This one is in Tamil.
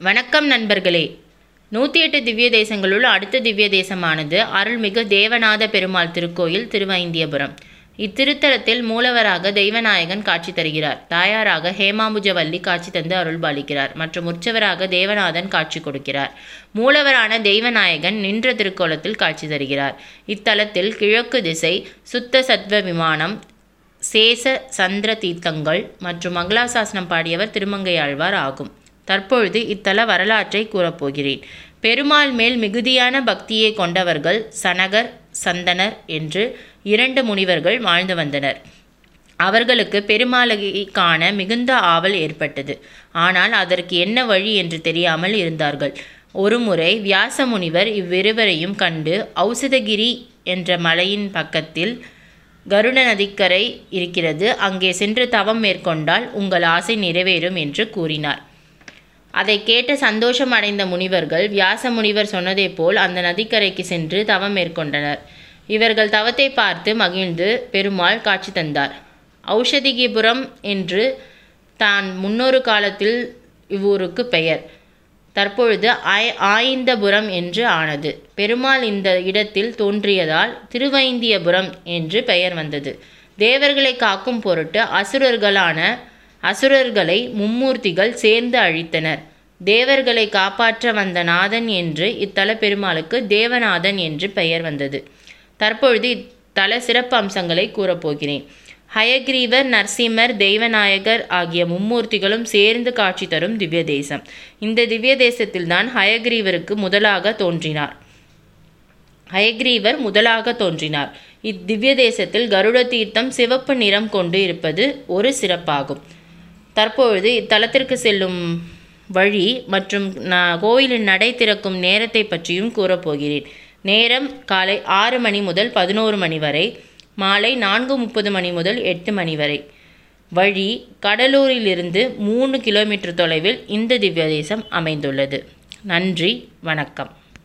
வணக்கம் நண்பர்களே. நூற்றி எட்டு திவ்ய தேசங்களுள் அடுத்த திவ்ய தேசமானது அருள்மிகு தேவநாத பெருமாள் திருக்கோயில் திருவைந்தியபுரம். இத்திருத்தலத்தில் மூலவராக தெய்வநாயகன் காட்சி தருகிறார். தாயாராக ஹேமாம்புஜவல்லி காட்சி தந்து அருள்பாலிக்கிறார் மற்றும் உற்சவராக தேவநாதன் காட்சி கொடுக்கிறார். மூலவரான தெய்வநாயகன் நின்ற திருக்கோலத்தில் காட்சி தருகிறார். இத்தலத்தில் கிழக்கு திசை சுத்த சத்வ விமானம் சேச சந்திர தீர்த்தங்கள் மற்றும் மங்களாசாசனம் பாடியவர் திருமங்கையாழ்வார் ஆகும். தற்பொழுது இத்தல வரலாற்றை கூறப்போகிறேன். பெருமாள் மேல் மிகுதியான பக்தியை கொண்டவர்கள் சனகர் சந்தனர் என்று இரண்டு முனிவர்கள் வாழ்ந்து வந்தனர். அவர்களுக்கு பெருமாளை காண மிகுந்த ஆவல் ஏற்பட்டது. ஆனால் அதற்கு என்ன வழி என்று தெரியாமல் இருந்தார்கள். ஒருமுறை வியாச முனிவர் இவ்விருவரையும் கண்டு ஔசதகிரி என்ற மலையின் பக்கத்தில் கருட நதிக்கரை இருக்கிறது. அங்கே சென்று தவம் மேற்கொண்டால் உங்கள் ஆசை நிறைவேறும் என்று கூறினார். அதை கேட்டு சந்தோஷம் அடைந்த முனிவர்கள் வியாச முனிவர் சொன்னதைப் போல் அந்த நதிக்கரைக்கு சென்று தவம் மேற்கொண்டனர். இவர்கள் தவத்தை பார்த்து மகிழ்ந்து பெருமாள் காட்சி தந்தார். ஔஷதிகிபுரம் என்று தான் முன்னொரு காலத்தில் இவ்வூருக்கு பெயர். தற்பொழுது ஆய் ஆயிந்தபுரம் என்று ஆனது. பெருமாள் இந்த இடத்தில் தோன்றியதால் திருவைந்தியபுரம் என்று பெயர் வந்தது. தேவர்களை காக்கும் பொருட்டு அசுரர்களான அசுரர்களை மும்மூர்த்திகள் சேர்ந்து அழித்தனர். தேவர்களை காப்பாற்ற வந்த நாதன் என்று இத்தல பெருமாளுக்கு தேவநாதன் என்று பெயர் வந்தது. தற்பொழுது இத்தல சிறப்பு அம்சங்களை கூறப்போகிறேன் ஹயக்ரீவர் நரசிம்மர் தெய்வநாயகர் ஆகிய மும்மூர்த்திகளும் சேர்ந்து காட்சி தரும் திவ்ய தேசம் இந்த திவ்ய தேசத்தில்தான் ஹயக்ரீவருக்கு முதலாக தோன்றினார். ஹயக்ரீவர் முதலாக தோன்றினார். இத்திவ்ய தேசத்தில் கருட தீர்த்தம் சிவப்பு நிறம் கொண்டு இருப்பது ஒரு சிறப்பாகும். தற்பொழுது இத்தலத்திற்கு செல்லும் வழி மற்றும் நான் கோயிலின் நடை திறக்கும் நேரத்தை பற்றியும் கூறப்போகிறேன். நேரம் காலை ஆறு மணி முதல் பதினோரு மணி வரை மாலை நான்கு முப்பது மணி முதல் எட்டு மணி வரை. வழி கடலூரிலிருந்து மூணு கிலோமீட்டர் தொலைவில் இந்த திவ்ய தேசம் அமைந்துள்ளது. நன்றி வணக்கம்.